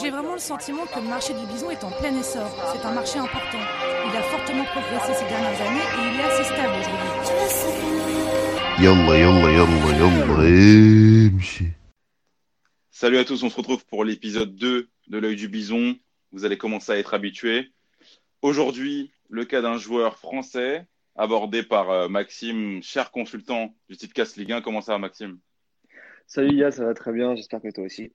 J'ai vraiment le sentiment que le marché du bison est en plein essor. C'est un marché important. Il a fortement progressé ces dernières années et il est assez stable aujourd'hui. Salut à tous, on se retrouve pour l'épisode 2 de l'œil du bison. Vous allez commencer à être habitués. Aujourd'hui, le cas d'un joueur français abordé par euh, Maxime, cher consultant du site Casse Ligue 1. Comment ça va Maxime? Salut Ya, ça va très bien, j'espère que toi aussi.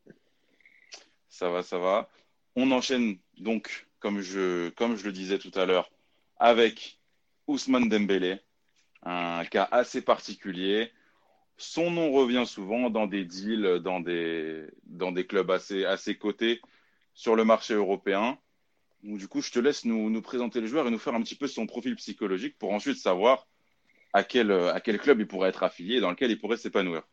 Ça va, ça va. On enchaîne donc, comme je, comme je le disais tout à l'heure, avec Ousmane Dembélé, un cas assez particulier. Son nom revient souvent dans des deals, dans des, dans des clubs assez, assez cotés sur le marché européen. du coup, je te laisse nous, nous, présenter le joueur et nous faire un petit peu son profil psychologique pour ensuite savoir à quel, à quel club il pourrait être affilié et dans lequel il pourrait s'épanouir.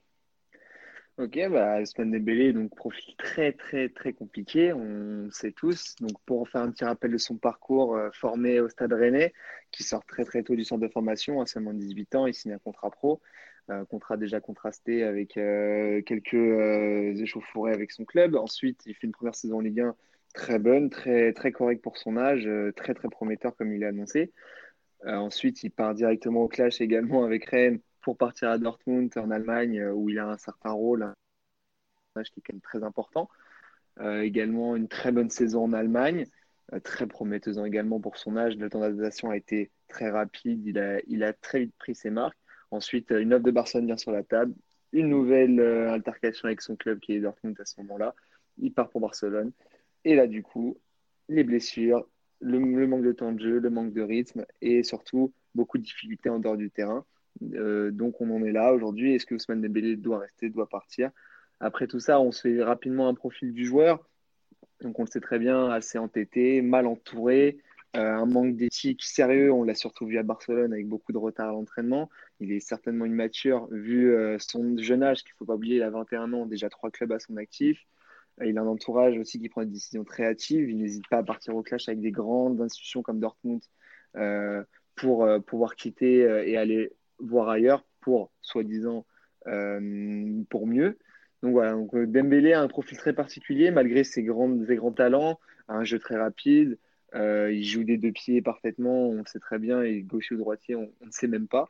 Ok, bah, Ousmane Dembélé, donc profil très très très compliqué, on sait tous. Donc pour faire un petit rappel de son parcours, euh, formé au Stade Rennais, qui sort très très tôt du centre de formation, à seulement 18 ans, il signe un contrat pro, un contrat déjà contrasté avec euh, quelques euh, échauffourées avec son club. Ensuite, il fait une première saison en Ligue 1 très bonne, très très correcte pour son âge, très très prometteur comme il a annoncé. ensuite, il part directement au clash également avec Rennes pour partir à Dortmund en Allemagne euh, où il a un certain rôle, un personnage qui est quand même très important. Euh, également une très bonne saison en Allemagne, euh, très prometteuse également pour son âge. Le temps d'adaptation a été très rapide, il a, il a très vite pris ses marques. Ensuite, une offre de Barcelone vient sur la table, une nouvelle altercation avec son club qui est Dortmund à ce moment-là. Il part pour Barcelone. Et là, du coup, les blessures, le, manque de temps de jeu, le manque de rythme et surtout beaucoup de difficultés en dehors du terrain. Euh, donc on en est là aujourd'hui. Est-ce que Ousmane Dembélé doit rester, doit partir? Après tout ça, on se fait rapidement un profil du joueur. Donc on le sait très bien, assez entêté, mal entouré, euh, un manque d'éthique sérieux. On l'a surtout vu à Barcelone avec beaucoup de retard à l'entraînement. Il est certainement immature vu euh, son jeune âge, qu'il ne faut pas oublier, il a 21 ans, déjà trois clubs à son actif. Il a un entourage aussi qui prend des décisions très hâtives. Il n'hésite pas à partir au clash avec des grandes institutions comme Dortmund pour pouvoir quitter et aller voir ailleurs pour, soi-disant, euh, pour mieux. Donc voilà, donc euh, Dembélé a un profil très particulier malgré ses, grands, ses grands talents, un jeu très rapide, euh, il joue des deux pieds parfaitement, on sait très bien, et gaucher ou droitier, on, ne sait même pas.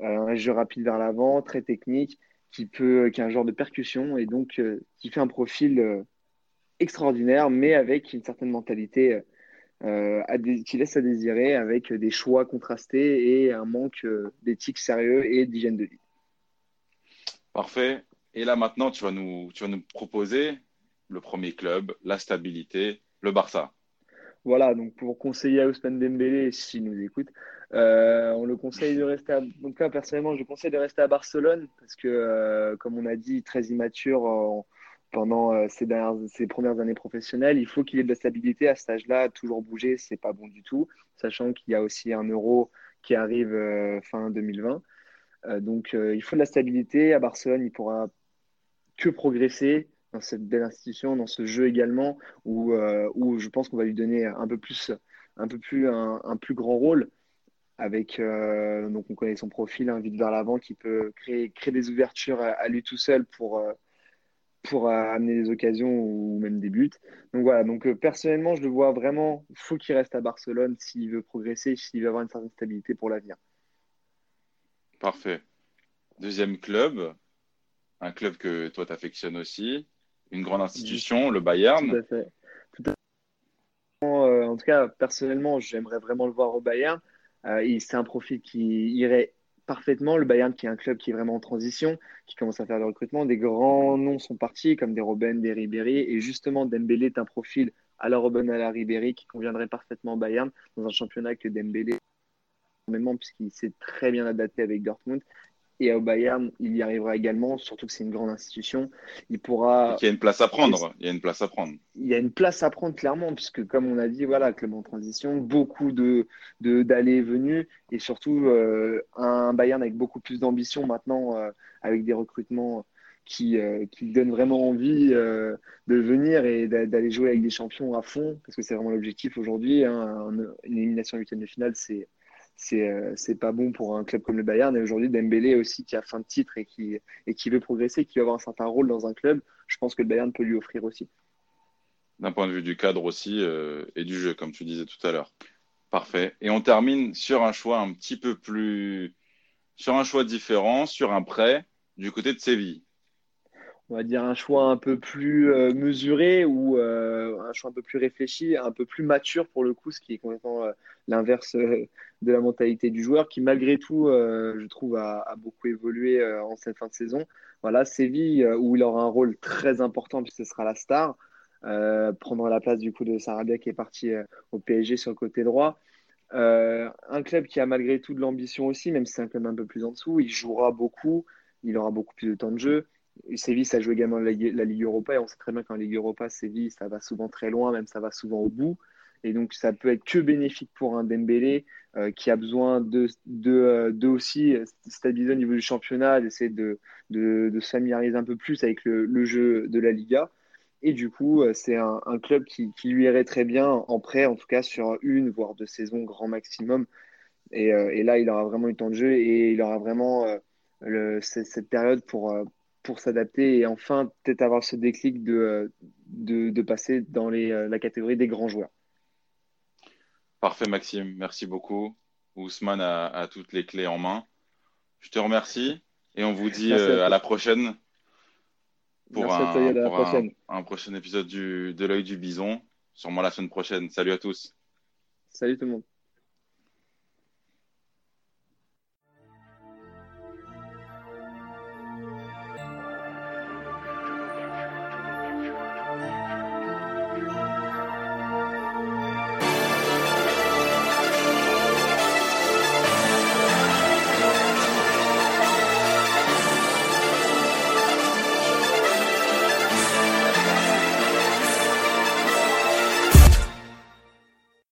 un jeu rapide vers l'avant, très technique, qui peut, qui a un genre de percussion et donc qui fait un profil extraordinaire, mais avec une certaine mentalité euh, qui laisse à désirer avec des choix contrastés et un manque euh, d'éthique sérieux et d'hygiène de vie. Parfait. Et là maintenant, tu vas nous, tu vas nous proposer le premier club, la stabilité, le Barça. Voilà, donc pour conseiller à Ousmane Dembélé, s'il nous écoute, euh, on le conseille de rester à... Donc là, personnellement, je conseille de rester à Barcelone parce que, comme on a dit, très immature, pendant euh, ces, ces, premières années professionnelles. Il faut qu'il ait de la stabilité à cet âge-là. Toujours bouger, c'est pas bon du tout, sachant qu'il y a aussi un euro qui arrive euh, fin 2020. Euh, donc, il faut de la stabilité. À Barcelone, il pourra que progresser dans cette belle institution, dans ce jeu également, où, je pense qu'on va lui donner un peu plus, un peu plus, un, plus grand rôle avec donc on connaît son profil, un vide vers l'avant qui peut créer des ouvertures à, lui tout seul pour, pour amener des occasions ou même des buts. Donc voilà, donc euh, personnellement, je le vois vraiment, il faut qu'il reste à Barcelone s'il veut progresser, s'il veut avoir une certaine stabilité pour l'avenir. Parfait. Deuxième club, un club que toi t'affectionnes aussi, une grande institution, le Bayern. Tout à fait. Euh, en tout cas, personnellement, j'aimerais vraiment le voir au Bayern. Euh, c'est un profil qui irait parfaitement. Le Bayern, qui est un club qui est vraiment en transition, qui commence à faire le recrutement, des grands noms sont partis, comme des Robben, des Ribéry, et justement, Dembélé est un profil à la Robben, à la Ribéry, qui conviendrait parfaitement au Bayern, dans un championnat que Dembélé puisqu'il s'est très bien adapté avec Dortmund et au Bayern, il y arrivera également, surtout que c'est une grande institution. Il pourra. Il y a une place à prendre. Il y a une place à prendre. Il y a une place à prendre clairement, puisque comme on a dit, voilà, club en transition, beaucoup de d'allées et venues, et surtout euh, un Bayern avec beaucoup plus d'ambition maintenant, euh, avec des recrutements qui, euh, qui donnent vraiment envie de venir et d'aller jouer avec des champions à fond, parce que c'est vraiment l'objectif aujourd'hui. Hein, une élimination huitième de finale, c'est c'est pas bon pour un club comme le Bayern. Et aujourd'hui, Dembélé aussi qui a fin de titre et qui, et qui veut progresser, qui veut avoir un certain rôle dans un club, je pense que le Bayern peut lui offrir aussi. d'un point de vue du cadre aussi et du jeu, comme tu disais tout à l'heure. Parfait. Et on termine sur un choix un petit peu plus, sur un choix différent, sur un prêt du côté de Séville on va dire un choix un peu plus euh, mesuré ou euh, un choix un peu plus réfléchi, un peu plus mature pour le coup, ce qui est complètement euh, l'inverse de la mentalité du joueur, qui malgré tout, je trouve, a, beaucoup évolué en cette fin de saison. Voilà, Séville, où il aura un rôle très important puisque ce sera la star, prendra la place du coup de Sarabia qui est parti au PSG sur le côté droit. un club qui a malgré tout de l'ambition aussi, même si c'est un club un peu plus en dessous, il jouera beaucoup, il aura beaucoup plus de temps de jeu. Séville, ça joue également la, Ligue Europa et on sait très bien qu'en Ligue Europa, Séville, ça va souvent très loin, même ça va souvent au bout. Et donc, ça peut être que bénéfique pour un Dembélé euh, qui a besoin de, euh, de, aussi stabiliser au niveau du championnat, d'essayer de, de, se familiariser un peu plus avec le, jeu de la Liga. Et du coup, euh, c'est un, club qui, lui irait très bien en prêt, en tout cas sur une, voire deux saisons grand maximum. Et, là, il aura vraiment eu temps de jeu et il aura vraiment cette période pour, pour s'adapter et enfin peut-être avoir ce déclic de, de, passer dans les, euh, la catégorie des grands joueurs. Parfait Maxime, merci beaucoup. Ousmane a, toutes les clés en main. Je te remercie et on vous dit euh, à, la prochaine pour, un, un, prochain épisode du, de l'œil du bison, sûrement la semaine prochaine. Salut à tous. Salut tout le monde.